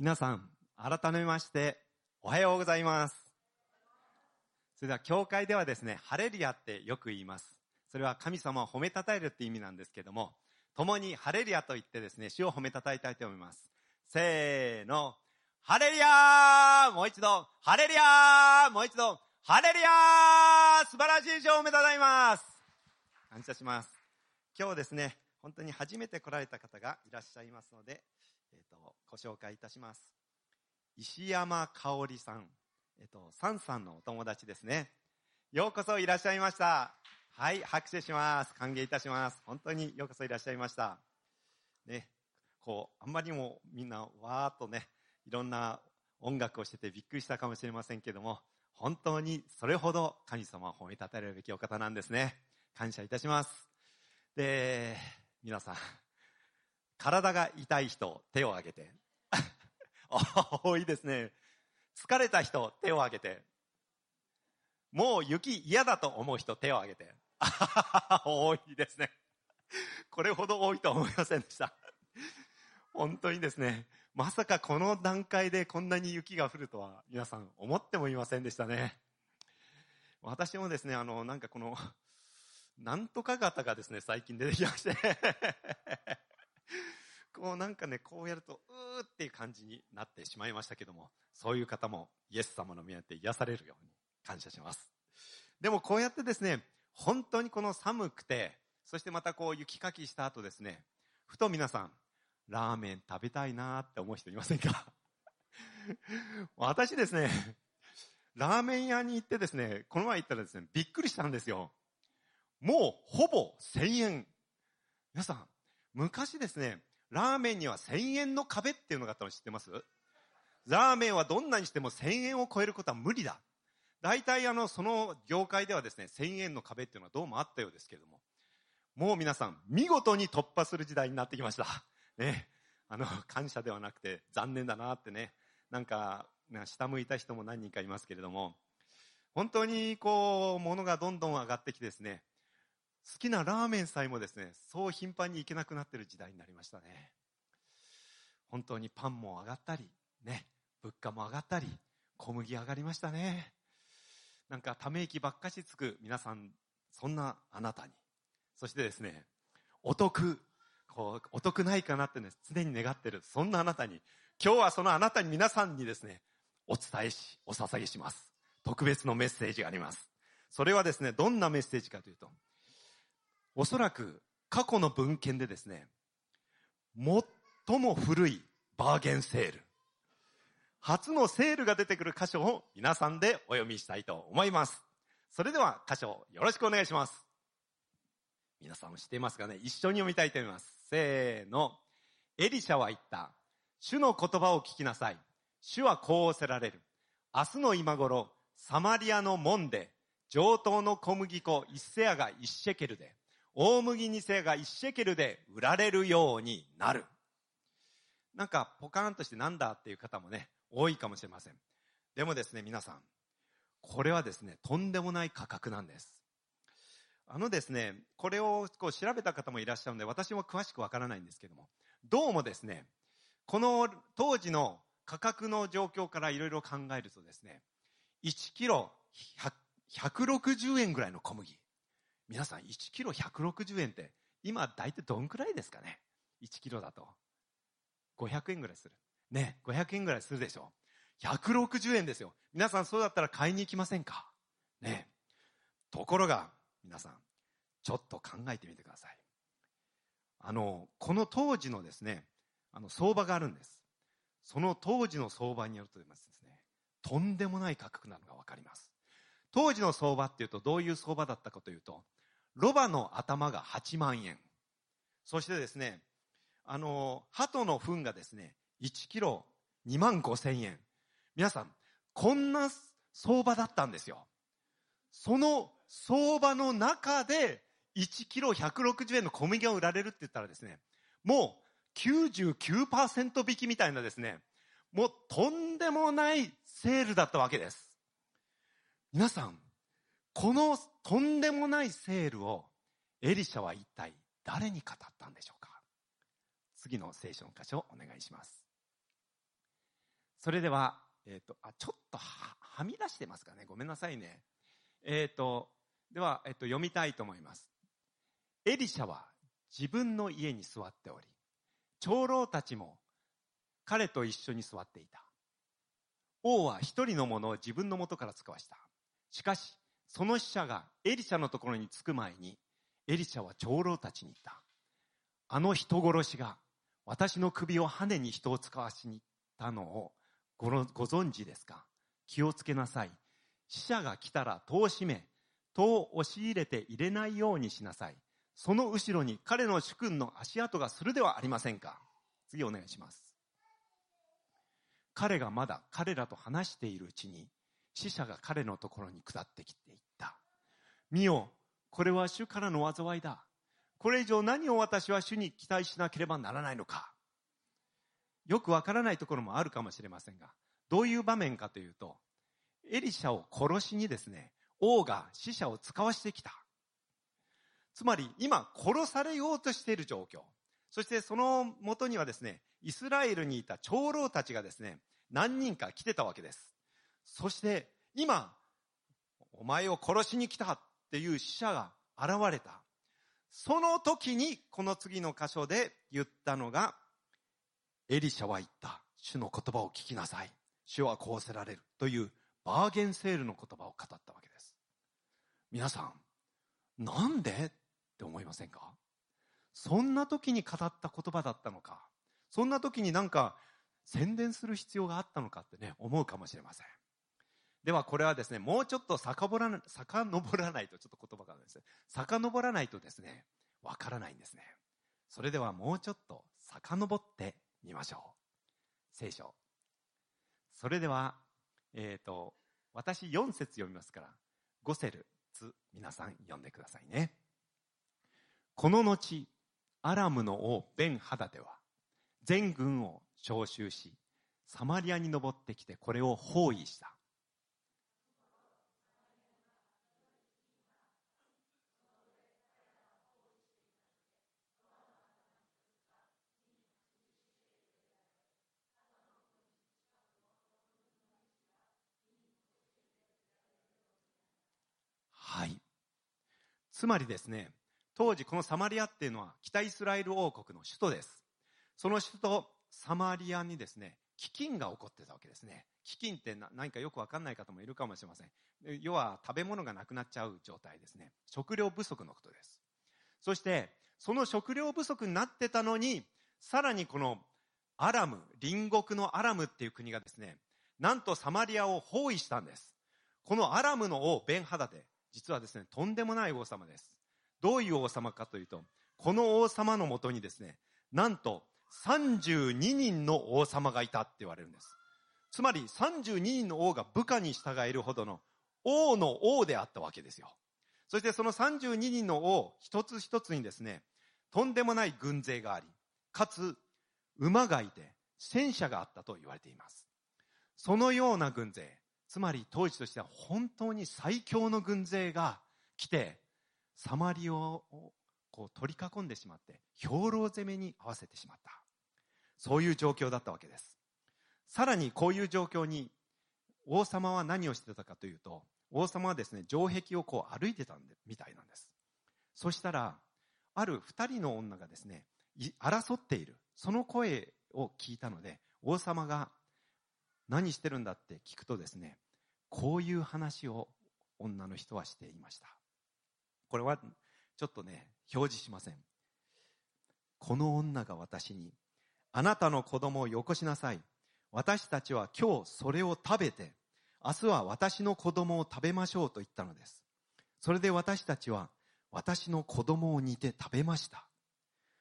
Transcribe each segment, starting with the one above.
皆さん、改めまして、おはようございます。それでは、教会ではですね、ハレリアってよく言います。それは神様を褒めたたえるって意味なんですけども、共にハレリアと言ってですね、主を褒めたたえたいと思います。せーの、ハレリアーもう一度、ハレリアーもう一度、ハレリアー素晴らしい主を褒めたたえます感謝します。今日ですね、本当に初めて来られた方がいらっしゃいますので、ご紹介いたします。石山香織さん。えっ、と、サンさんのお友達ですね。ようこそいらっしゃいました。はい、拍手します。歓迎いたします。本当にようこそいらっしゃいました。ね、こう、あんまりもみんなわーっとね、いろんな音楽をしててびっくりしたかもしれませんけども、本当にそれほど神様を褒めたたえるべきお方なんですね。感謝いたします。で、皆さん、体が痛い人、手を挙げて。多いですね。疲れた人、手を挙げて。もう雪嫌だと思う人、手を挙げて。多いですね。これほど多いとは思いませんでした。本当にですね、まさかこの段階でこんなに雪が降るとは皆さん思ってもいませんでしたね。私もですね、あの、なんかこの、なんとか型がですね、最近出てきまして。こうなんかね、こうやると、うーっていう感じになってしまいましたけども、そういう方もイエス様の目当て癒されるように感謝します。でもこうやってですね、本当にこの寒くて、そしてまたこう雪かきした後ですね、ふと皆さん、ラーメン食べたいなーって思う人いませんか？私ですね、ラーメン屋に行ってですね、この前行ったらですね、びっくりしたんですよ。もうほぼ1000円。皆さん、昔ですね、ラーメンには千円の壁っていうのがあったの知ってます？ラーメンはどんなにしても1000円を超えることは無理だ。大体あの、その業界ではですね、1000円の壁っていうのはどうもあったようですけれども、もう皆さん、見事に突破する時代になってきました。ね。あの、感謝ではなくて残念だなってね。なんか、下向いた人も何人かいますけれども、本当にこう、物がどんどん上がってきてですね、好きなラーメンさえもですね、そう頻繁に行けなくなってる時代になりましたね。本当にパンも上がったり、ね、物価も上がったり、小麦上がりましたね。なんかため息ばっかしつく皆さん、そんなあなたに。そしてですね、お得、こう、お得ないかなってね、常に願ってる、そんなあなたに、今日はそのあなたに皆さんにですね、お伝えし、お捧げします。特別のメッセージがあります。それはですね、どんなメッセージかというと、おそらく過去の文献でですね、最も古いバーゲンセール。初のセールが出てくる箇所を皆さんでお読みしたいと思います。それでは箇所よろしくお願いします。皆さんも知っていますかね？一緒に読みたいと思います。せーの。エリシャは言った。主の言葉を聞きなさい。主はこうおせられる。明日の今頃、サマリアの門で、上等の小麦粉一セアが一シェケルで、大麦二世が一シェケルで売られるようになる。なんかポカーンとしてなんだっていう方もね、多いかもしれません。でもですね、皆さん、これはですね、とんでもない価格なんです。あのですね、これをこう調べた方もいらっしゃるので、私も詳しくわからないんですけども、どうもですね、この当時の価格の状況からいろいろ考えるとですね、1キロ160円ぐらいの小麦。皆さん1キロ160円って今大体どんくらいですかね ?1 キロだと。500円ぐらいする。ね、500円ぐらいするでしょう。160円ですよ。皆さんそうだったら買いに行きませんか？ね。ところが、皆さん、ちょっと考えてみてください。あの、この当時のですね、あの、相場があるんです。その当時の相場によるとですね、とんでもない価格なのがわかります。当時の相場っていうとどういう相場だったかというと、ロバの頭が8万円。そしてですね、あの、鳩の糞がですね、1キロ2万5千円。皆さん、こんな相場だったんですよ。その相場の中で1キロ160円の小麦が売られるって言ったらですね、もう99%引きみたいなですね、もうとんでもないセールだったわけです。皆さん、このとんでもないセールをエリシャは一体誰に語ったんでしょうか？次の聖書の箇所をお願いします。それでは、えっ、と、あ、ちょっとは、はみ出してますかね？ごめんなさいね。えっ、と、では、えっ、と、読みたいと思います。エリシャは自分の家に座っており、長老たちも彼と一緒に座っていた。王は一人の者を自分の元から使わした。しかし、その使者がエリシャのところに着く前に、エリシャは長老たちに言った。あの人殺しが私の首を跳ねに人を使わしに行ったのをごろご存知ですか？気をつけなさい。死者が来たら戸を閉め、戸を押し入れて入れないようにしなさい。その後ろに彼の主君の足跡がするではありませんか？次お願いします。彼がまだ彼らと話しているうちに、死者が彼のところに下ってきていった。見よ、これは主からの災いだ。これ以上何を私は主に期待しなければならないのか。よくわからないところもあるかもしれませんが、どういう場面かというと、エリシャを殺しにですね、王が死者を使わしてきた。つまり今殺されようとしている状況。そしてその元にはですね、イスラエルにいた長老たちがですね、何人か来てたわけです。そして今、お前を殺しに来たっていう死者が現れた。その時にこの次の箇所で言ったのが、エリシャは言った。主の言葉を聞きなさい。主はこうせられる。というバーゲンセールの言葉を語ったわけです。皆さん、なんでって思いませんか？そんな時に語った言葉だったのか？そんな時になんか宣伝する必要があったのかってね、思うかもしれません。ではこれはですね、もうちょっと遡らな遡らないと、ちょっと言葉がですね。遡らないとですね、わからないんですね。それではもうちょっと遡ってみましょう。聖書。それでは、えっ、ー、と、私4節読みますから、5節皆さん読んでくださいね。この後、アラムの王ベン・ハダテは、全軍を召集し、サマリアに登ってきてこれを包囲した。はい。つまりですね、当時このサマリアっていうのは北イスラエル王国の首都です。その首都サマリアにですね、飢饉が起こってたわけですね。飢饉って何かよくわかんない方もいるかもしれません。要は食べ物がなくなっちゃう状態ですね。食料不足のことです。そして、その食料不足になってたのに、さらにこのアラム、隣国のアラムっていう国がですね、なんとサマリアを包囲したんです。このアラムの王、ベンハダテ、実はですね、とんでもない王様です。どういう王様かというと、この王様のもとにですね、なんと32人の王様がいたって言われるんです。つまり32人の王が部下に従えるほどの王の王であったわけですよ。そしてその32人の王一つ一つにですね、とんでもない軍勢があり、かつ馬がいて戦車があったと言われています。そのような軍勢、つまり当時としては本当に最強の軍勢が来て、サマリオをこう取り囲んでしまって、兵糧攻めに合わせてしまった。そういう状況だったわけです。さらにこういう状況に王様は何をしてたかというと、王様はですね、城壁をこう歩いてたんで、みたいなんです。そしたら、ある二人の女がですね、争っている。その声を聞いたので、王様が何してるんだって聞くとですね、こういう話を女の人はしていました。これはちょっとね、表示しません。この女が私に、あなたの子供をよこしなさい。私たちは今日それを食べて、明日は私の子供を食べましょうと言ったのです。それで私たちは私の子供を煮て食べました。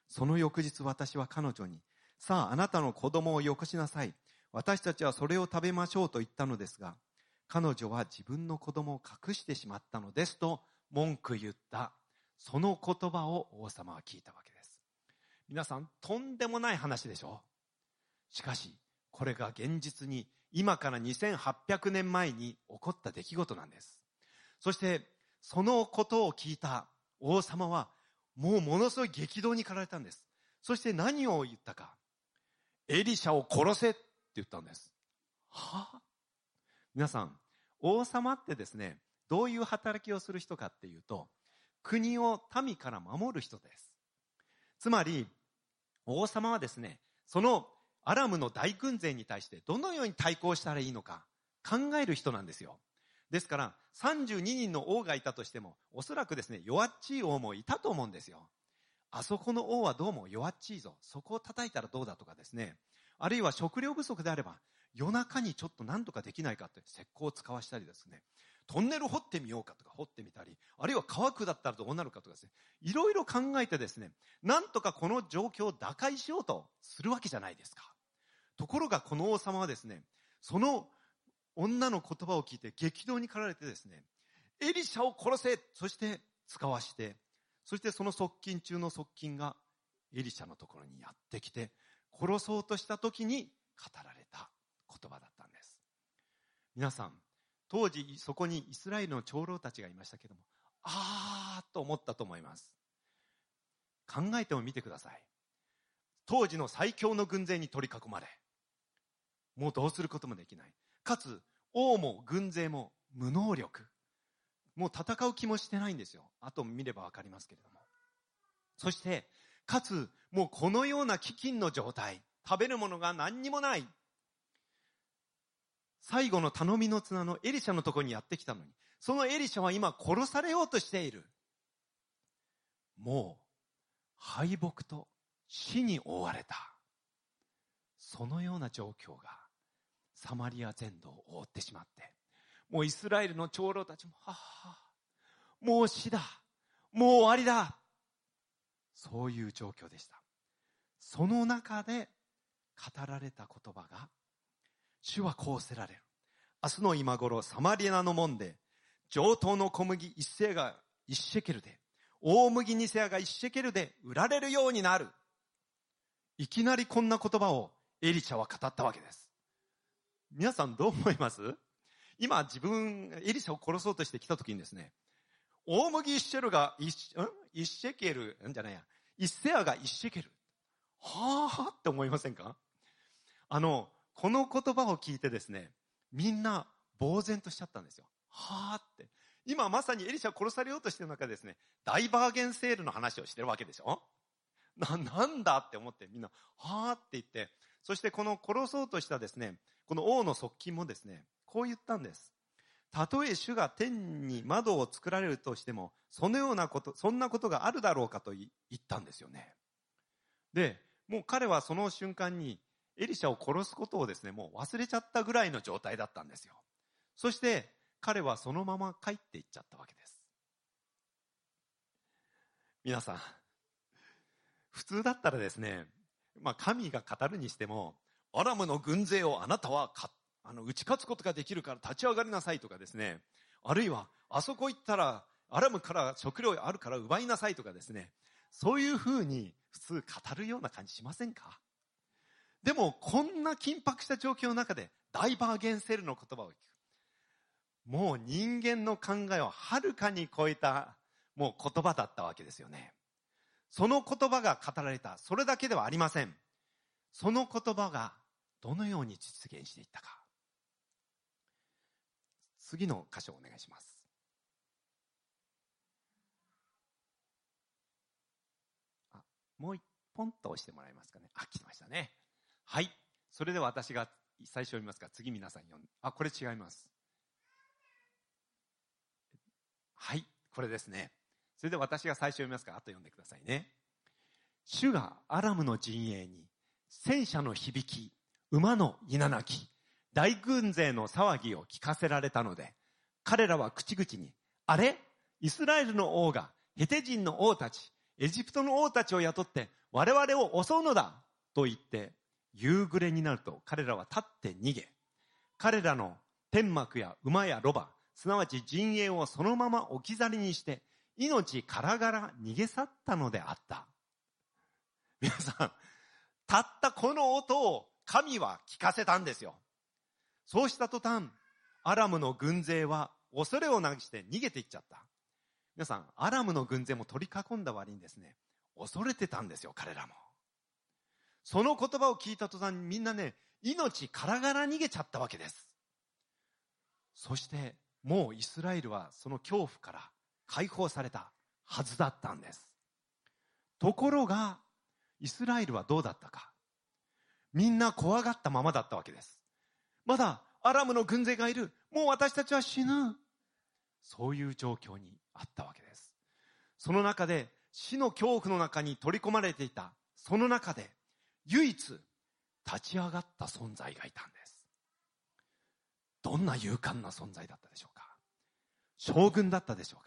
その翌日私は彼女に、さああなたの子供をよこしなさい。私たちはそれを食べましょうと言ったのですが、彼女は自分の子供を隠してしまったのですと文句言った。その言葉を王様は聞いたわけです。皆さん、とんでもない話でしょしかし、これが現実に今から2800年前に起こった出来事なんです。そして、そのことを聞いた王様は、もうものすごい激動に駆られたんです。そして何を言ったか。エリシャを殺せ言ったんです。はあ？皆さん、王様ってですね、どういう働きをする人かっていうと、国を民から守る人です。つまり、王様はですね、そのアラムの大軍勢に対してどのように対抗したらいいのか考える人なんですよ。ですから、32人の王がいたとしても、おそらくですね、弱っちい王もいたと思うんですよ。あそこの王はどうも弱っちいぞ。そこを叩いたらどうだとかですね。あるいは食料不足であれば、夜中にちょっと何とかできないかって石膏を使わしたりですね。トンネル掘ってみようかとか掘ってみたり、あるいは川下ったらどうなるかとかですね。いろいろ考えてですね、なんとかこの状況を打開しようとするわけじゃないですか。ところがこの王様はですね、その女の言葉を聞いて激動に駆られてですね、エリシャを殺せそして使わして、そしてその側近中の側近がエリシャのところにやってきて、殺そうとした時に語られた言葉だったんです。皆さん、当時そこにイスラエルの長老たちがいましたけども、あーと思ったと思います。考えてもみてください。当時の最強の軍勢に取り囲まれ、もうどうすることもできない。かつ、王も軍勢も無能力。もう戦う気もしてないんですよ。あと見ればわかりますけれども。そして、かつ、もうこのような飢饉の状態。食べるものが何にもない。最後の頼みの綱のエリシャのところにやってきたのに、そのエリシャは今殺されようとしている。もう、敗北と死に追われた。そのような状況が、サマリア全土を覆ってしまって、もうイスラエルの長老たちも、ははもう死だ。もう終わりだ。そういう状況でした。その中で語られた言葉が、主はこうせられる。明日の今頃、サマリアの門で、上等の小麦一世が一シェケルで、大麦二世が一シェケルで売られるようになる。いきなりこんな言葉をエリシャは語ったわけです。皆さんどう思います？今自分、エリシャを殺そうとして来た時にですね、大麦一シェルが一、ん？一シェケル、んじゃないや、一セアが一シェケル。はぁって思いませんか？あの、この言葉を聞いてですね、みんな呆然としちゃったんですよ。はぁって。今まさにエリシャ殺されようとしてる中ですね、大バーゲンセールの話をしてるわけでしょ？な、なんだって思ってみんな、はぁって言って、そしてこの殺そうとしたですね、この王の側近もですね、こう言ったんです。たとえ主が天に窓を作られるとしても、そのようなこと、そんなことがあるだろうかと言ったんですよね。で、もう彼はその瞬間にエリシャを殺すことをですね、もう忘れちゃったぐらいの状態だったんですよ。そして彼はそのまま帰っていっちゃったわけです。皆さん、普通だったらですね、まあ神が語るにしても、アラムの軍勢をあなたは勝あの打ち勝つことができるから立ち上がりなさいとかですね、あるいはあそこ行ったらアラムから食料あるから奪いなさいとかですね、そういうふうに普通語るような感じしませんか？でも、こんな緊迫した状況の中で、ダイバーゲンセルの言葉を聞く。もう人間の考えをはるかに超えた、もう言葉だったわけですよね。その言葉が語られた。それだけではありません。その言葉がどのように実現していったか。次の箇所をお願いします。あ、もう一本と押してもらえますかね。あ、来ましたね。はい。それでは私が最初読みますか次皆さん読んで。あ、これ違います。はい。これですね。それで私が最初読みますか、あと読んでくださいね。主がアラムの陣営に戦車の響き、馬の稲鳴き、大軍勢の騒ぎを聞かせられたので、彼らは口々に、あれ？イスラエルの王がヘテ人の王たち、エジプトの王たちを雇って我々を襲うのだと言って夕暮れになると彼らは立って逃げ、彼らの天幕や馬やロバ、すなわち陣営をそのまま置き去りにして、命からがら逃げ去ったのであった。皆さん、たったこの音を神は聞かせたんですよ。そうした途端、アラムの軍勢は恐れをなくして逃げていっちゃった。皆さん、アラムの軍勢も取り囲んだ割にですね、恐れてたんですよ、彼らも。その言葉を聞いた途端にみんなね、命からがら逃げちゃったわけです。そしてもうイスラエルはその恐怖から解放されたはずだったんです。ところが、イスラエルはどうだったか。みんな怖がったままだったわけです。まだアラムの軍勢がいる。もう私たちは死ぬ。そういう状況にあったわけです。その中で死の恐怖の中に取り込まれていた。その中で唯一立ち上がった存在がいたんです。どんな勇敢な存在だったでしょうか？将軍だったでしょう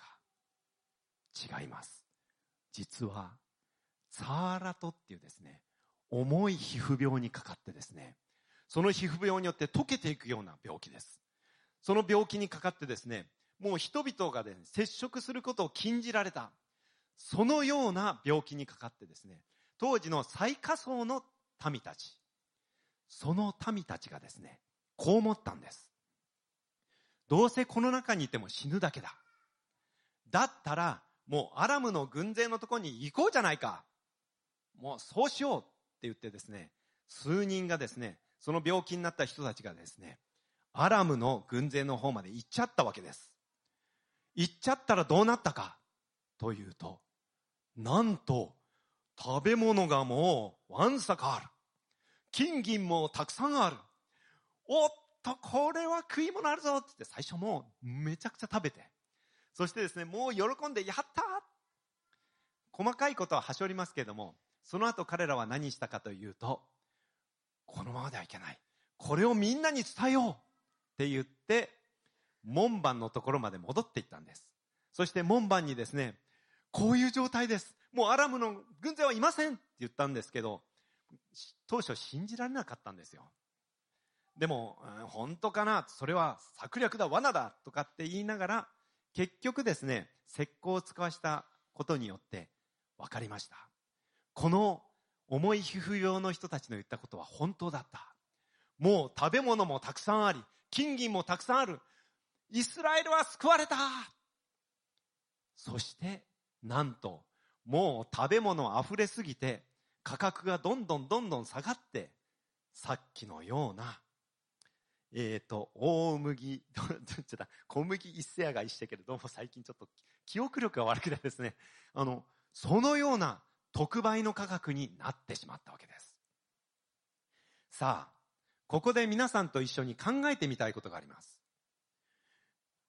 か？違います。実は、サーラトっていうですね、重い皮膚病にかかってですね、その皮膚病によって溶けていくような病気です。その病気にかかってですね、もう人々が、ね、接触することを禁じられた。そのような病気にかかってですね、当時の最下層の民たち、その民たちがですね、こう思ったんです。どうせこの中にいても死ぬだけだ。だったら、もうアラムの軍勢のところに行こうじゃないか。もうそうしようって言ってですね、数人がですね、その病気になった人たちがですね、アラムの軍勢の方まで行っちゃったわけです。行っちゃったらどうなったかというと、なんと、食べ物がもうわんさかある。金銀もたくさんある。おっと、これは食い物あるぞって最初もうめちゃくちゃ食べて。そしてですね、もう喜んで、やった細かいことははしょりますけれども、その後彼らは何したかというと、このままではいけない。これをみんなに伝えようって言って、門番のところまで戻っていったんです。そして門番にですね、こういう状態です。もうアラムの軍勢はいませんって言ったんですけど、当初信じられなかったんですよ。でも、本当かな？それは策略だ、罠だとかって言いながら、結局ですね、石膏を使わしたことによって分かりました。この重い皮膚病の人たちの言ったことは本当だった。もう食べ物もたくさんあり、金銀もたくさんある。イスラエルは救われたそして、なんと、もう食べ物溢れすぎて、価格がどんどんどんどん下がって、さっきのようなえっ、ー、と、大麦、ど、どっちだ、小麦一世がいしてけど、ども最近ちょっと記憶力が悪くてですね、あの、そのような特売の価格になってしまったわけです。さあ、ここで皆さんと一緒に考えてみたいことがあります。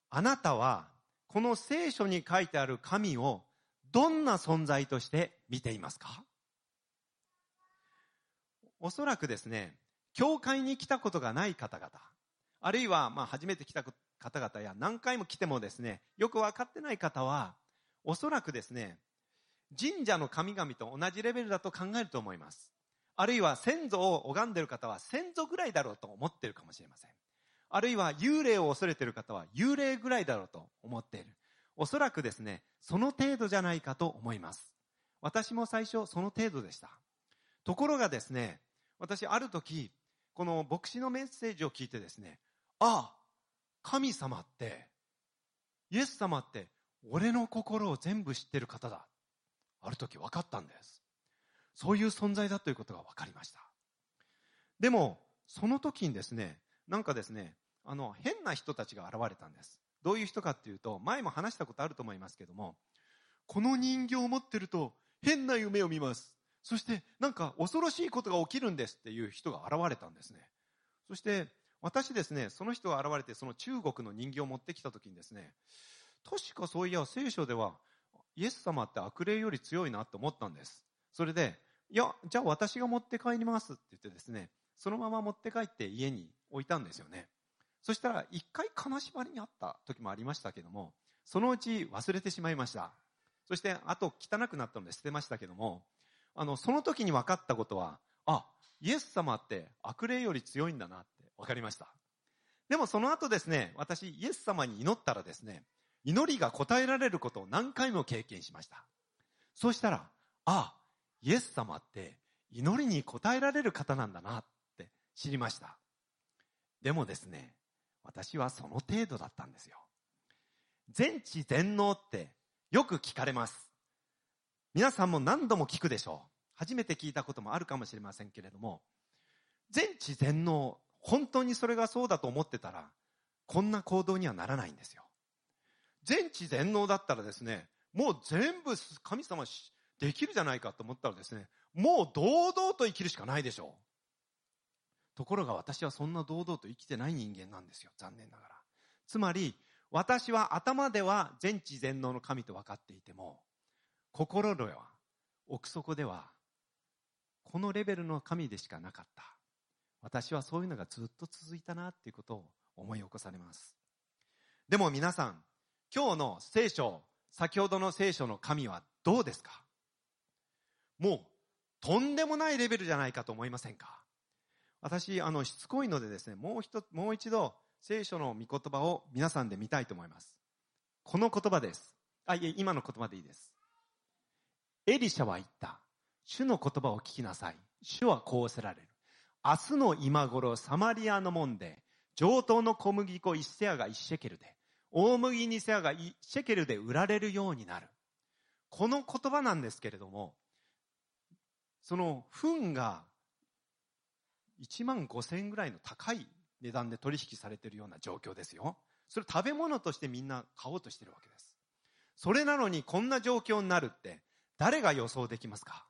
あなたは、この聖書に書いてある神をどんな存在として見ていますか？おそらくですね、教会に来たことがない方々、あるいは、まあ、初めて来た方々や何回も来てもですね、よく分かってない方は、おそらくですね、神社の神々と同じレベルだと考えると思います。あるいは先祖を拝んでいる方は先祖ぐらいだろうと思っているかもしれません。あるいは幽霊を恐れている方は幽霊ぐらいだろうと思っている。おそらくですね、その程度じゃないかと思います。私も最初その程度でした。ところがですね、私ある時、この牧師のメッセージを聞いてですね、ああ、神様って、イエス様って、俺の心を全部知ってる方だ。ある時分かったんです。そういう存在だということが分かりました。でも、その時にですね、なんかですね、あの、変な人たちが現れたんです。どういう人かっていうと、前も話したことあると思いますけども、この人形を持ってると変な夢を見ます。そしてなんか恐ろしいことが起きるんですっていう人が現れたんですね。そして私ですね、その人が現れてその中国の人形を持ってきた時にですね、確かそういや聖書ではイエス様って悪霊より強いなと思ったんです。それで、いや、じゃあ私が持って帰りますって言ってですね、そのまま持って帰って家に置いたんですよね。そしたら一回金縛りにあった時もありましたけども、そのうち忘れてしまいました。そしてあと汚くなったので捨てましたけども、あの、その時に分かったことは、あ、イエス様って悪霊より強いんだなって分かりました。でもその後ですね、私、イエス様に祈ったらですね、祈りが答えられることを何回も経験しました。そうしたら、ああ、イエス様って祈りに応えられる方なんだなって知りました。でもですね、私はその程度だったんですよ。全知全能ってよく聞かれます。皆さんも何度も聞くでしょう。初めて聞いたこともあるかもしれませんけれども、全知全能、本当にそれがそうだと思ってたら、こんな行動にはならないんですよ。全知全能だったらですね、もう全部神様できるじゃないかと思ったらですね、もう堂々と生きるしかないでしょう。ところが私はそんな堂々と生きてない人間なんですよ。残念ながら。つまり、私は頭では全知全能の神と分かっていても、心では、奥底では、このレベルの神でしかなかった。私はそういうのがずっと続いたなっていうことを思い起こされます。でも皆さん、今日の聖書、先ほどの聖書の神はどうですか？もう、とんでもないレベルじゃないかと思いませんか？私、あの、しつこいのでですね、もう一、もう一度、聖書の御言葉を皆さんで見たいと思います。この言葉です。あ、いえ、今の言葉でいいです。エリシャは言った。主の言葉を聞きなさい。主はこうせられる。明日の今頃、サマリアの門で、上等の小麦粉一セアが一シェケルで、大麦二セアがシェケルで売られるようになる。この言葉なんですけれども、その糞が1万5千円ぐらいの高い値段で取引されているような状況ですよ。それ食べ物としてみんな買おうとしてるわけです。それなのにこんな状況になるって誰が予想できますか？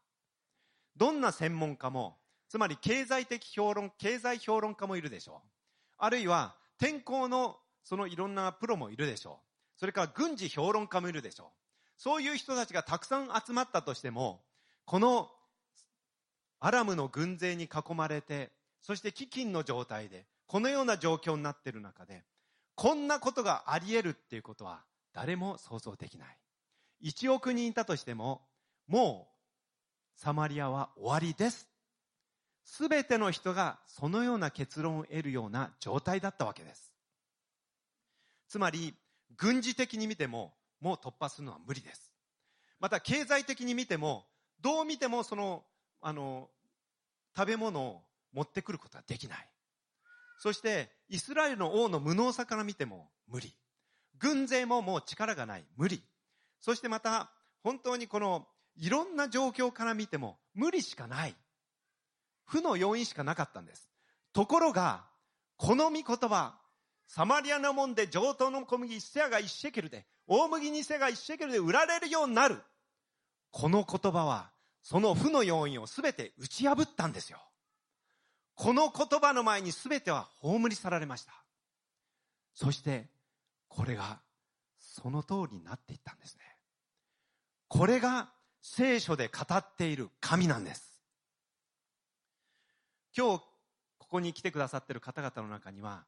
どんな専門家も、つまり経済的評論、経済評論家もいるでしょう。あるいは天候のそのいろんなプロもいるでしょう。それから軍事評論家もいるでしょう。そういう人たちがたくさん集まったとしても、このアラムの軍勢に囲まれて、そして飢饉の状態で、このような状況になっている中で、こんなことがあり得るっていうことは誰も想像できない。1億人いたとしても、もうサマリアは終わりです。すべての人がそのような結論を得るような状態だったわけです。つまり、軍事的に見ても、もう突破するのは無理です。また、経済的に見ても、どう見てもその、あの、食べ物を持ってくることはできない。そして、イスラエルの王の無能さから見ても無理。軍勢ももう力がない。無理。そしてまた、本当にこの、いろんな状況から見ても無理しかない。負の要因しかなかったんです。ところが、この御言葉、サマリアの門で上等の小麦一セアが一シェケルで、大麦二セアが一シェケルで売られるようになる。この言葉は、その負の要因をすべて打ち破ったんですよ。この言葉の前に全ては葬り去られました。そして、これがその通りになっていったんですね。これが聖書で語っている神なんです。今日、ここに来てくださっている方々の中には、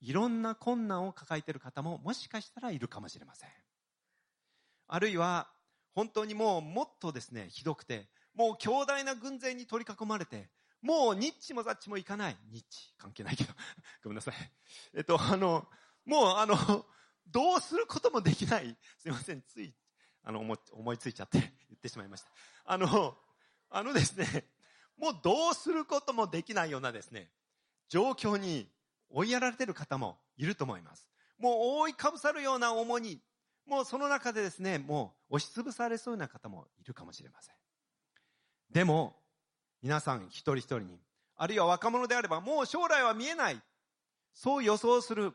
いろんな困難を抱えている方ももしかしたらいるかもしれません。あるいは、本当にもうもっとですね、ひどくて、もう強大な軍勢に取り囲まれて、もうニッチもザッチもいかない。ニッチ関係ないけど。ごめんなさい。えっと、あの、もうあの、どうすることもできない。すいません。つい、あの、思思いついちゃって 言ってしまいました。あの、あのですね、もうどうすることもできないようなですね、状況に追いやられてる方もいると思います。もう覆いかぶさるような重荷、もうその中でですね、もう押しつぶされそうな方もいるかもしれません。でも、皆さん一人一人に、あるいは若者であればもう将来は見えない。そう予想する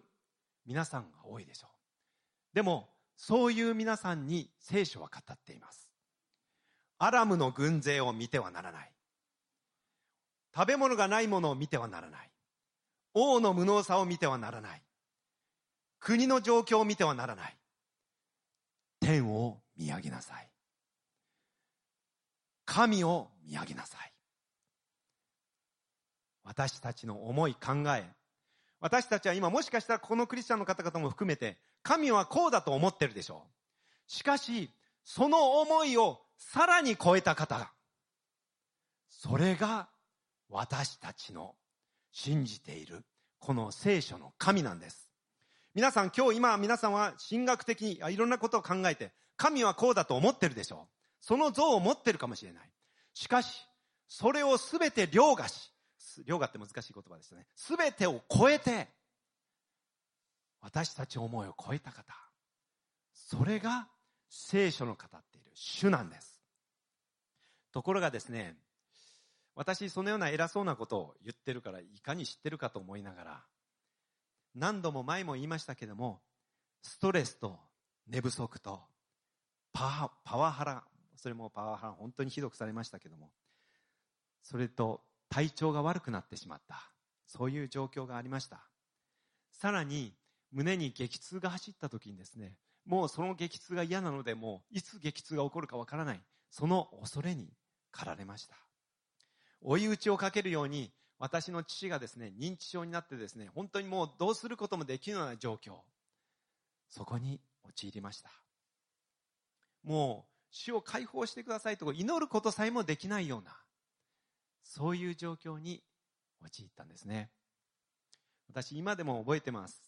皆さんが多いでしょう。でも、そういう皆さんに聖書は語っています。アラムの軍勢を見てはならない。食べ物がないものを見てはならない。王の無能さを見てはならない。国の状況を見てはならない。天を見上げなさい。神を見上げなさい。私たちの思い考え、私たちは今もしかしたらこのクリスチャンの方々も含めて、神はこうだと思ってるでしょう。しかし、その思いをさらに超えた方が、それが私たちの信じているこの聖書の神なんです。皆さん今日今皆さんは神学的にいろんなことを考えて、神はこうだと思ってるでしょう。その像を持ってるかもしれない。しかし、それをすべて凌駕し、凌駕って難しい言葉ですね。すべてを超えて、私たち思いを超えた方。それが聖書の語っている主なんです。ところがですね、私、そのような偉そうなことを言ってるから、いかに知ってるかと思いながら、何度も前も言いましたけども、ストレスと寝不足とパパワハラ、それもパワハラ本当にひどくされましたけども、それと体調が悪くなってしまった。そういう状況がありました。さらに、胸に激痛が走った時にですね、もうその激痛が嫌なので、もういつ激痛が起こるかわからない。その恐れに駆られました。追い打ちをかけるように、私の父がですね、認知症になってですね、本当にもうどうすることもできるような状況。そこに陥りました。もう、死を解放してくださいと祈ることさえもできないような、そういう状況に陥ったんですね。私、今でも覚えてます。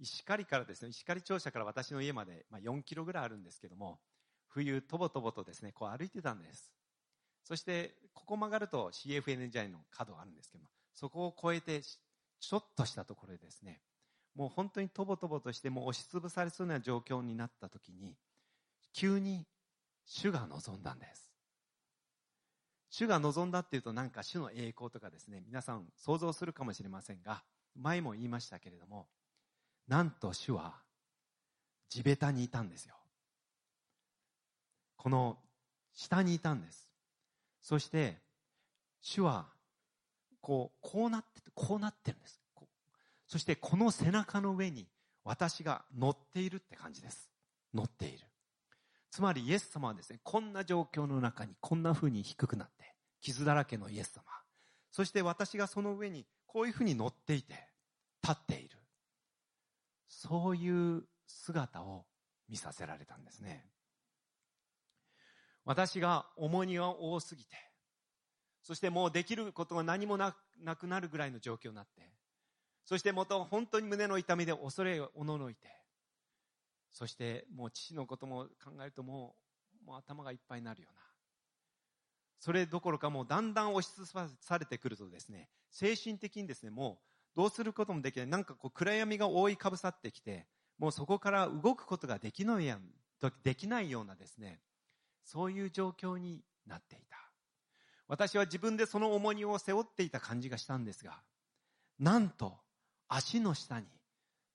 石狩からですね、石狩庁舎から私の家まで、まあ、4キロぐらいあるんですけども、冬、とぼとぼとですね、こう歩いてたんです。そして、ここ曲がると CFNJ の角があるんですけども、そこを越えて、ちょっとしたところでですね、もう本当にとぼとぼとしても押しつぶされそうな状況になった時に、急に主が望んだんです。主が望んだっていうとなんか主の栄光とかですね、皆さん想像するかもしれませんが、前も言いましたけれども、なんと主は地べたにいたんですよ。この下にいたんです。そして、主は、こう、こうなって、こうなってるんです。そしてこの背中の上に私が乗っているって感じです。乗っている。つまりイエス様はですね、こんな状況の中にこんな風に低くなって、傷だらけのイエス様。そして私がその上にこういう風に乗っていて、立っている。そういう姿を見させられたんですね。私が重荷が多すぎて、そしてもうできることが何もなくなるぐらいの状況になって、そしてもと本当に胸の痛みで恐れをおののいて、そしてもう父のことも考えるともうもう頭がいっぱいになるような。それどころかもうだんだん押しつぶされてくるとですね、精神的にですね、もうどうすることもできない。なんかこう暗闇が覆いかぶさってきて、もうそこから動くことができないやんできないようなですね、そういう状況になっていた。私は自分でその重荷を背負っていた感じがしたんですが、なんと足の下に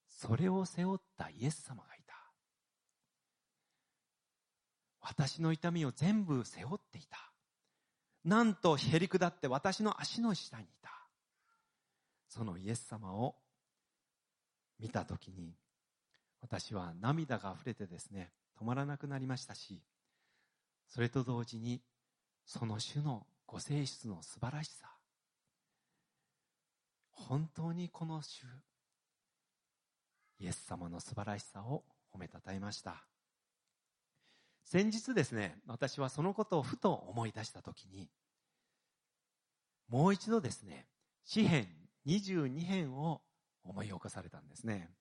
それを背負ったイエス様がいた。私の痛みを全部背負っていた。なんとへり下って私の足の下にいた。そのイエス様を見たときに、私は涙が溢れてですね、止まらなくなりましたし、それと同時に、その種のご性質の素晴らしさ、本当にこの主、イエス様の素晴らしさを褒めたたえました。先日ですね、私はそのことをふと思い出したときに、もう一度ですね、詩編22編を思い起こされたんですね。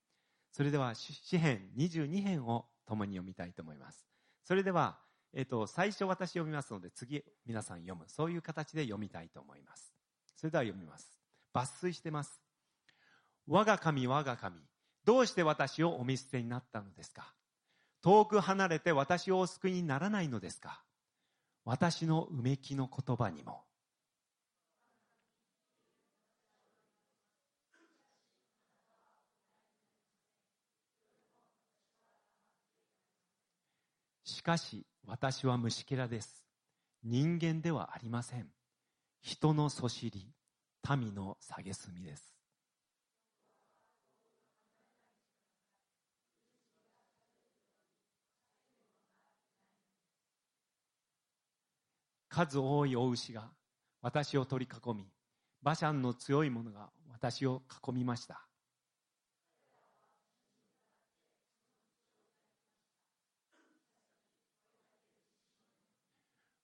それでは詩編22編を共に読みたいと思います。それでは、えっ、と、最初私読みますので、次皆さん読む。そういう形で読みたいと思います。それでは読みます。抜粋してます。我が神、我が神、どうして私をお見捨てになったのですか？遠く離れて私をお救いにならないのですか？私のうめきの言葉にも。しかし私は虫けらです。人間ではありません。人のそしり、民の蔑みです。数多いお牛が私を取り囲み、馬車の強い者が私を囲みました。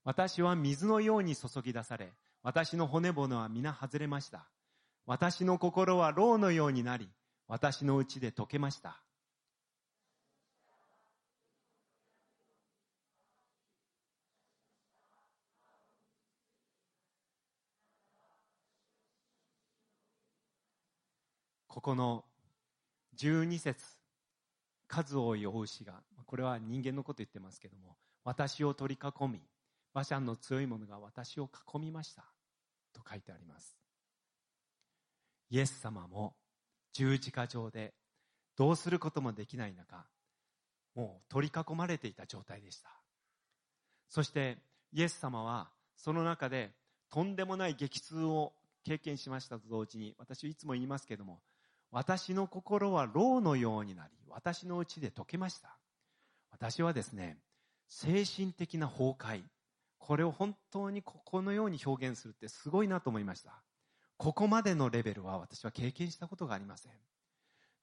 私は水のように注ぎ出され、私の骨骨は皆外れました。私の心は牢のようになり、私のうちで溶けました。ここの12節数多いお牛が、これは人間のこと言ってますけども、私を取り囲み、馬車の強い者が私を囲みました。と書いてあります。イエス様も十字架上でどうすることもできない中、もう取り囲まれていた状態でした。そしてイエス様はその中でとんでもない激痛を経験しましたと同時に、私はいつも言いますけども、私の心は牢のようになり、私のうちで溶けました。私はですね、精神的な崩壊、これを本当にここのように表現するってすごいなと思いました。ここまでのレベルは私は経験したことがありません。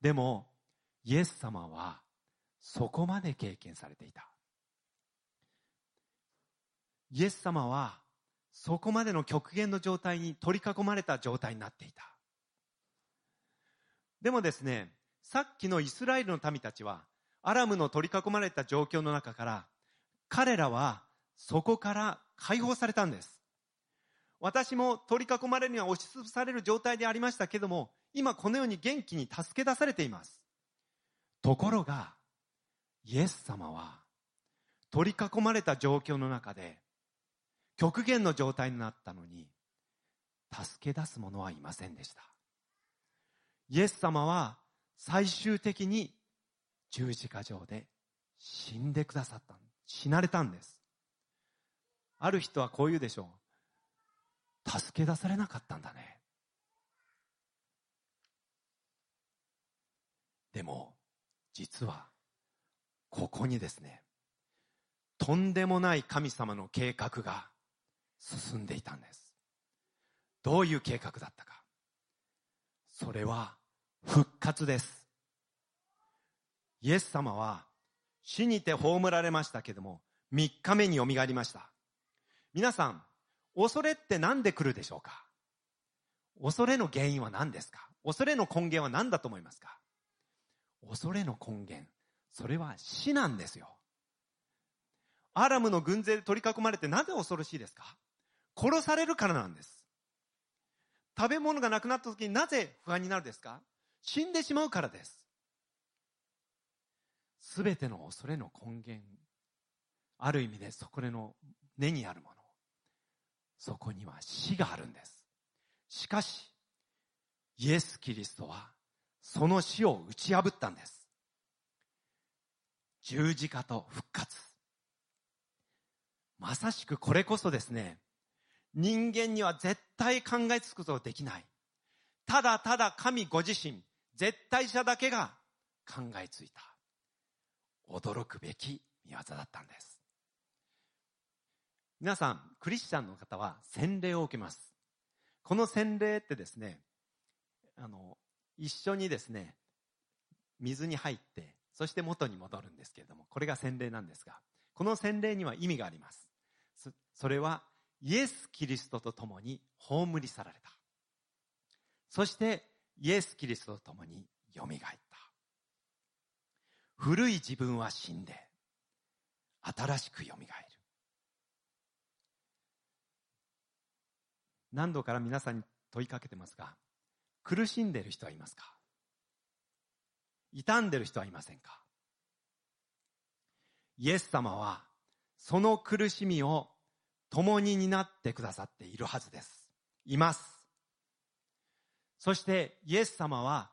でも、イエス様はそこまで経験されていた。イエス様はそこまでの極限の状態に取り囲まれた状態になっていた。でもですね、さっきのイスラエルの民たちは、アラムの取り囲まれた状況の中から、彼らはそこから解放されたんです。私も取り囲まれるには押しつぶされる状態でありましたけども、今このように元気に助け出されています。ところが、イエス様は、取り囲まれた状況の中で、極限の状態になったのに、助け出す者はいませんでした。イエス様は最終的に十字架上で死んでくださった。死なれたんです。ある人はこう言うでしょう。助け出されなかったんだね。でも、実は、ここにですね、とんでもない神様の計画が進んでいたんです。どういう計画だったか。それは復活です。イエス様は死にて葬られましたけども、3日目によみがえりました。皆さん、恐れって何で来るでしょうか？恐れの原因は何ですか？恐れの根源は何だと思いますか？恐れの根源、それは死なんですよ。アラムの軍勢で取り囲まれてなぜ恐ろしいですか？殺されるからなんです。食べ物がなくなった時になぜ不安になるですか？死んでしまうからです。すべての恐れの根源、ある意味でそこでの根にあるもの、そこには死があるんです。しかし、イエス・キリストはその死を打ち破ったんです。十字架と復活。まさしくこれこそですね、人間には絶対考えつくことできない。ただただ神ご自身、絶対者だけが考えついた。驚くべき見業だったんです。皆さん、クリスチャンの方は洗礼を受けます。この洗礼ってですね、あの、一緒にですね、水に入って、そして元に戻るんですけれども、これが洗礼なんですが、この洗礼には意味があります。それはイエス・キリストと共に葬り去られた。そしてイエス・キリストと共に蘇った。古い自分は死んで、新しく蘇る。何度から皆さんに問いかけてますが、苦しんでいる人はいますか？傷んでる人はいませんか？イエス様は、その苦しみを共に担ってくださっているはずです。います。そしてイエス様は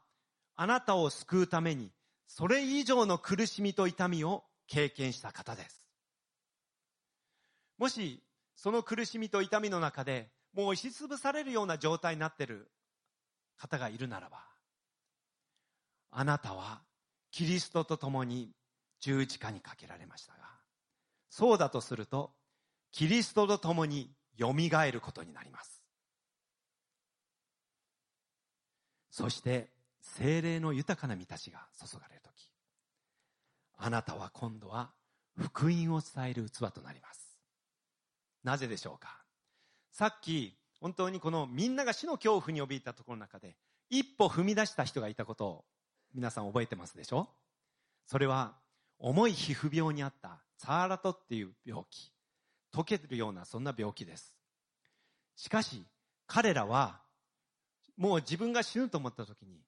あなたを救うためにそれ以上の苦しみと痛みを経験した方です。もしその苦しみと痛みの中でもう押しつぶされるような状態になっている方がいるならば、あなたはキリストと共に十字架にかけられましたが、そうだとするとキリストと共によみがえることになります。そして精霊の豊かな満たしが注がれるとき、あなたは今度は福音を伝える器となります。なぜでしょうかさっき本当にこのみんなが死の恐怖に怯えたところの中で一歩踏み出した人がいたことを皆さん覚えてますでしょ？それは重い皮膚病にあったサーラトっていう病気。溶けるようなそんな病気です。しかし、彼らは、もう自分が死ぬと思った時に、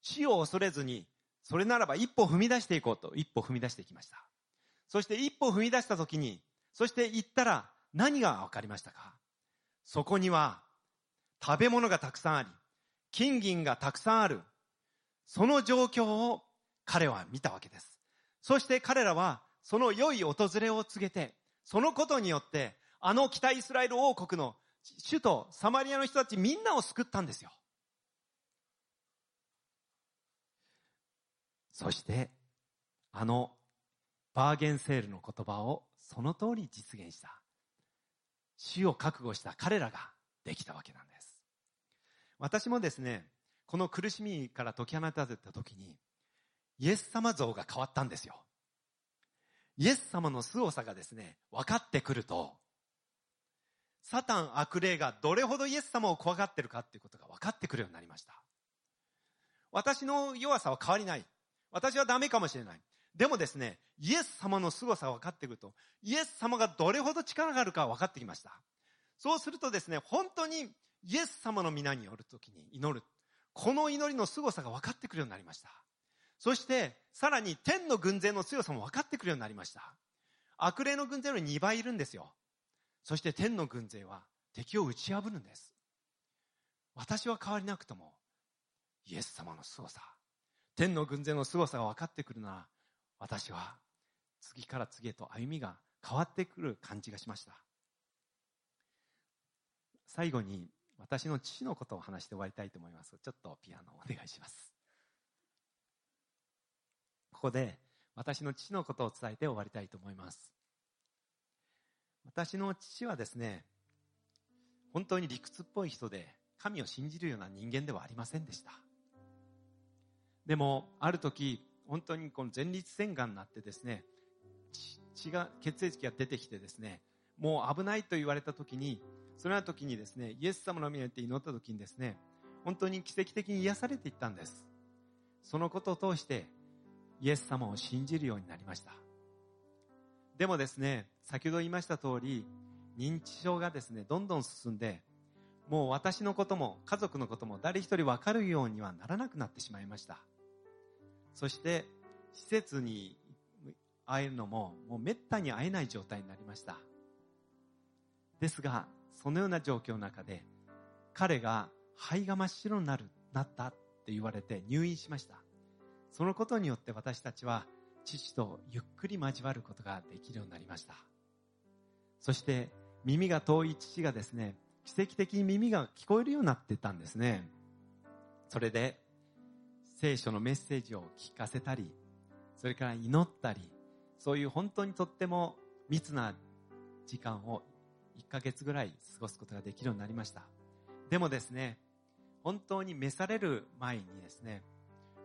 死を恐れずに、それならば一歩踏み出していこうと、一歩踏み出していきました。そして一歩踏み出した時に、そして行ったら、何が分かりましたか？そこには食べ物がたくさんあり、金銀がたくさんある。その状況を彼は見たわけです。そして彼らはその良い訪れを告げて、そのことによって、あの北イスラエル王国の首都サマリアの人たちみんなを救ったんですよ。そして、あのバーゲンセールの言葉をその通り実現した。死を覚悟した彼らができたわけなんです。私もですね、この苦しみから解き放たれた時に、イエス様像が変わったんですよ。イエス様の凄さがですね、分かってくると、サタン悪霊がどれほどイエス様を怖がってるかっていうことが分かってくるようになりました。私の弱さは変わりない。私はダメかもしれない。でもですね、イエス様の凄さが分かってくると、イエス様がどれほど力があるか分かってきました。そうするとですね、本当にイエス様の皆によるときに祈る。この祈りの凄さが分かってくるようになりました。そして、さらに天の軍勢の強さも分かってくるようになりました。悪霊の軍勢より2倍いるんですよ。そして天の軍勢は敵を打ち破るんです。私は変わりなくとも、イエス様の凄さ、天の軍勢の凄さが分かってくるなら、私は次から次へと歩みが変わってくる感じがしました。最後に私の父のことを話して終わりたいと思います。ちょっとピアノをお願いします。ここで私の父のことを伝えて終わりたいと思います。私の父はですね、本当に理屈っぽい人で、神を信じるような人間ではありませんでした。でも、ある時、本当にこの前立腺がんになってですね、血が、血液が出てきてですね、もう危ないと言われた時に、そのような時にですね、イエス様の宮って祈った時にですね、本当に奇跡的に癒されていったんです。そのことを通して、イエス様を信じるようになりました。でもですね、先ほど言いました通り、認知症がですね、どんどん進んで、もう私のことも家族のことも誰一人分かるようにはならなくなってしまいました。そして、施設に会えるのも、もう滅多に会えない状態になりました。ですが、そのような状況の中で、彼が肺が真っ白になる、なったって言われて入院しました。そのことによって私たちは父とゆっくり交わることができるようになりました。そして耳が遠い父がですね、奇跡的に耳が聞こえるようになってたんですね。それで聖書のメッセージを聞かせたり、それから祈ったり、そういう本当にとっても密な時間を1ヶ月ぐらい過ごすことができるようになりました。でもですね、本当に召される前にですね、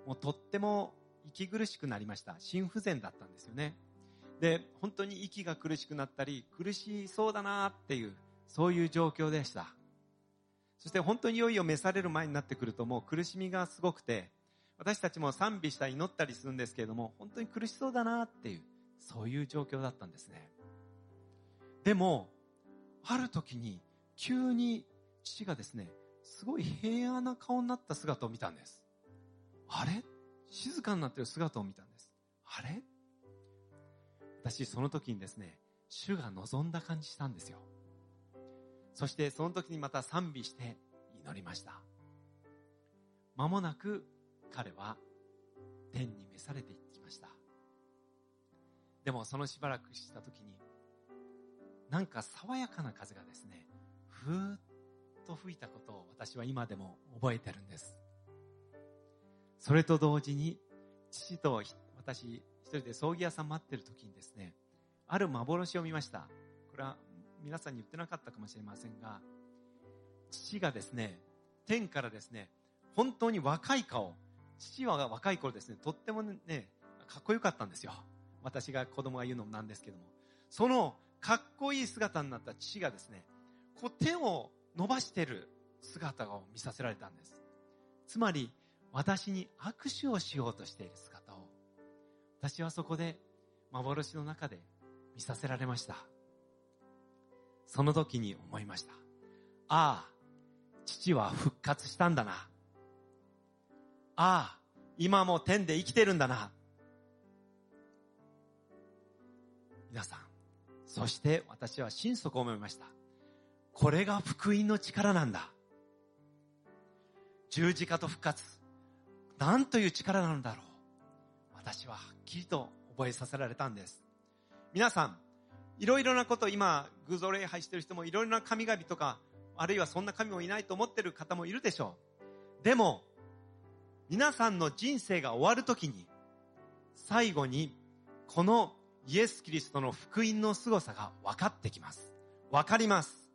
もうとっても息苦しくなりました。心不全だったんですよね。で、本当に息が苦しくなったり、苦しそうだなっていう、そういう状況でした。そして本当にいよいよ召される前になってくるともう苦しみがすごくて、私たちも賛美したり祈ったりするんですけれども、本当に苦しそうだなっていう、そういう状況だったんですね。でも、ある時に、急に父がですね、すごい平和な顔になった姿を見たんです。あれ？静かになってる姿を見たんです。あれ？私、その時にですね、主が望んだ感じしたんですよ。そしてその時にまた賛美して祈りました。間もなく彼は天に召されていきました。でもそのしばらくした時に、なんか爽やかな風がですね、ふーっと吹いたことを私は今でも覚えてるんです。それと同時に、父と私一人で葬儀屋さん待ってる時にですね、ある幻を見ました。これは皆さんに言ってなかったかもしれませんが、父がですね、天からですね、本当に若い顔、父は若い頃ですね、とってもね、かっこよかったんですよ。私が子供が言うのもなんですけども。そのかっこいい姿になった父がですね、こう手を伸ばしてる姿を見させられたんです。つまり、私に握手をしようとしている姿を、私はそこで幻の中で見させられました。その時に思いました。ああ、父は復活したんだな。ああ、今も天で生きてるんだな。皆さん、そして私は心底思いました。これが福音の力なんだ。十字架と復活。なんという力なんだろう。私ははっきりと覚えさせられたんです。皆さん、いろいろなこと、今、偶像礼拝してる人もいろいろな神々とか、あるいはそんな神もいないと思ってる方もいるでしょう。でも、皆さんの人生が終わるときに、最後に、このイエス・キリストの福音の凄さが分かってきます。分かります。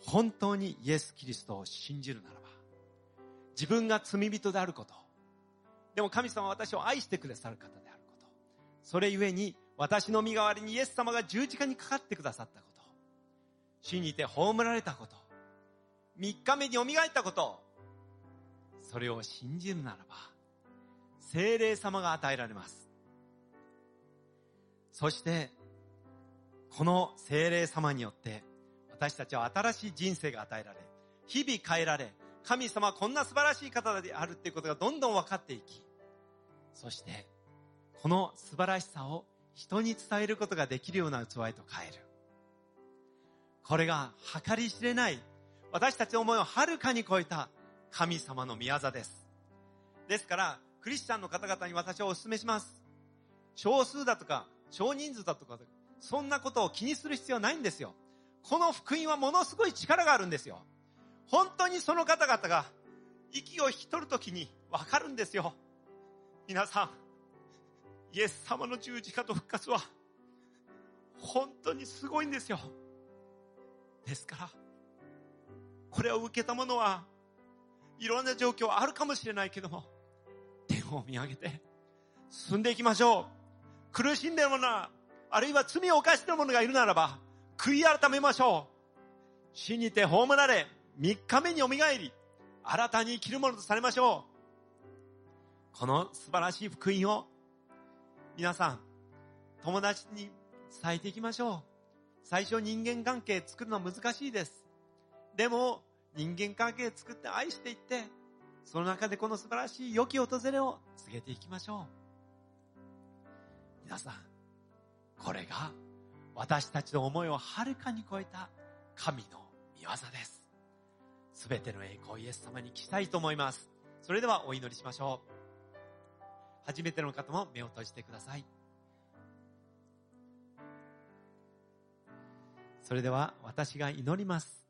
本当にイエス・キリストを信じるならば、自分が罪人であること、でも神様は私を愛してくださる方であること、それゆえに私の身代わりにイエス様が十字架にかかってくださったこと、死にて葬られたこと、三日目に蘇ったこと、それを信じるならば、精霊様が与えられます。そして、この精霊様によって、私たちは新しい人生が与えられ、日々変えられ、神様はこんな素晴らしい方であるっていうことがどんどん分かっていき、そして、この素晴らしさを人に伝えることができるような器へと変える。これが計り知れない、私たちの思いをはるかに超えた神様の御業です。ですから、クリスチャンの方々に私はお勧めします。少数だとか、少人数だとか、そんなことを気にする必要ないんですよ。この福音はものすごい力があるんですよ。本当にその方々が息を引き取るときにわかるんですよ。皆さん、イエス様の十字架と復活は本当にすごいんですよ。ですから、これを受けた者はいろんな状況あるかもしれないけども、天を見上げて進んでいきましょう。苦しんでいる者は、あるいは罪を犯している者がいるならば、悔い改めましょう。死にて葬られ、三日目によみがえり、新たに生きるものとされましょう。この素晴らしい福音を、皆さん、友達に伝えていきましょう。最初人間関係作るのは難しいです。でも、人間関係作って愛していって、その中でこの素晴らしい良き訪れを告げていきましょう。皆さん、これが私たちの思いをはるかに超えた神の御業です。すべての栄光をイエス様に期したいと思います。それではお祈りしましょう。初めての方も目を閉じてください。それでは私が祈ります。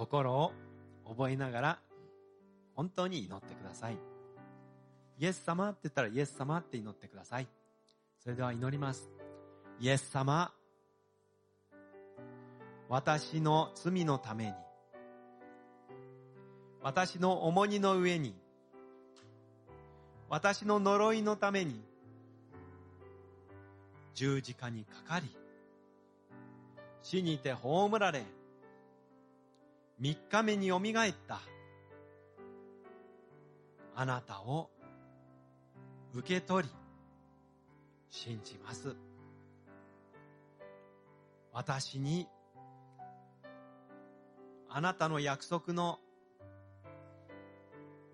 心を覚えながら本当に祈ってください。イエス様って言ったらイエス様って祈ってください。それでは祈ります。イエス様、私の罪のために、私の重荷の上に、私の呪いのために、十字架にかかり、死にて葬られ、三日目によみがえった、あなたを受け取り、信じます。私に、あなたの約束の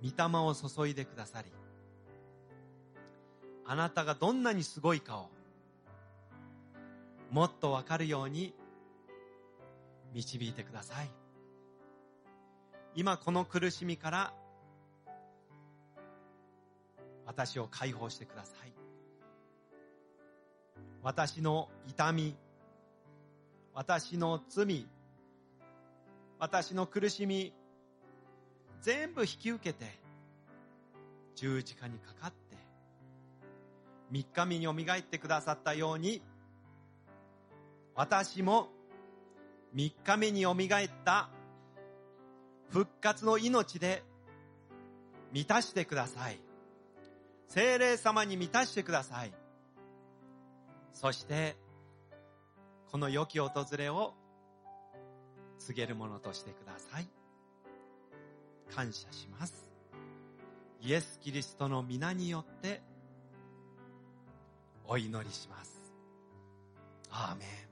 御霊を注いでくださり、あなたがどんなにすごいかを、もっとわかるように導いてください。今この苦しみから私を解放してください。私の痛み、私の罪、私の苦しみ、全部引き受けて、十字架にかかって、三日目に蘇ってくださったように、私も三日目に蘇った復活の命で満たしてください。精霊様に満たしてください。そして、この良き訪れを告げるものとしてください。感謝します。イエス・キリストの皆によってお祈りします。アーメン。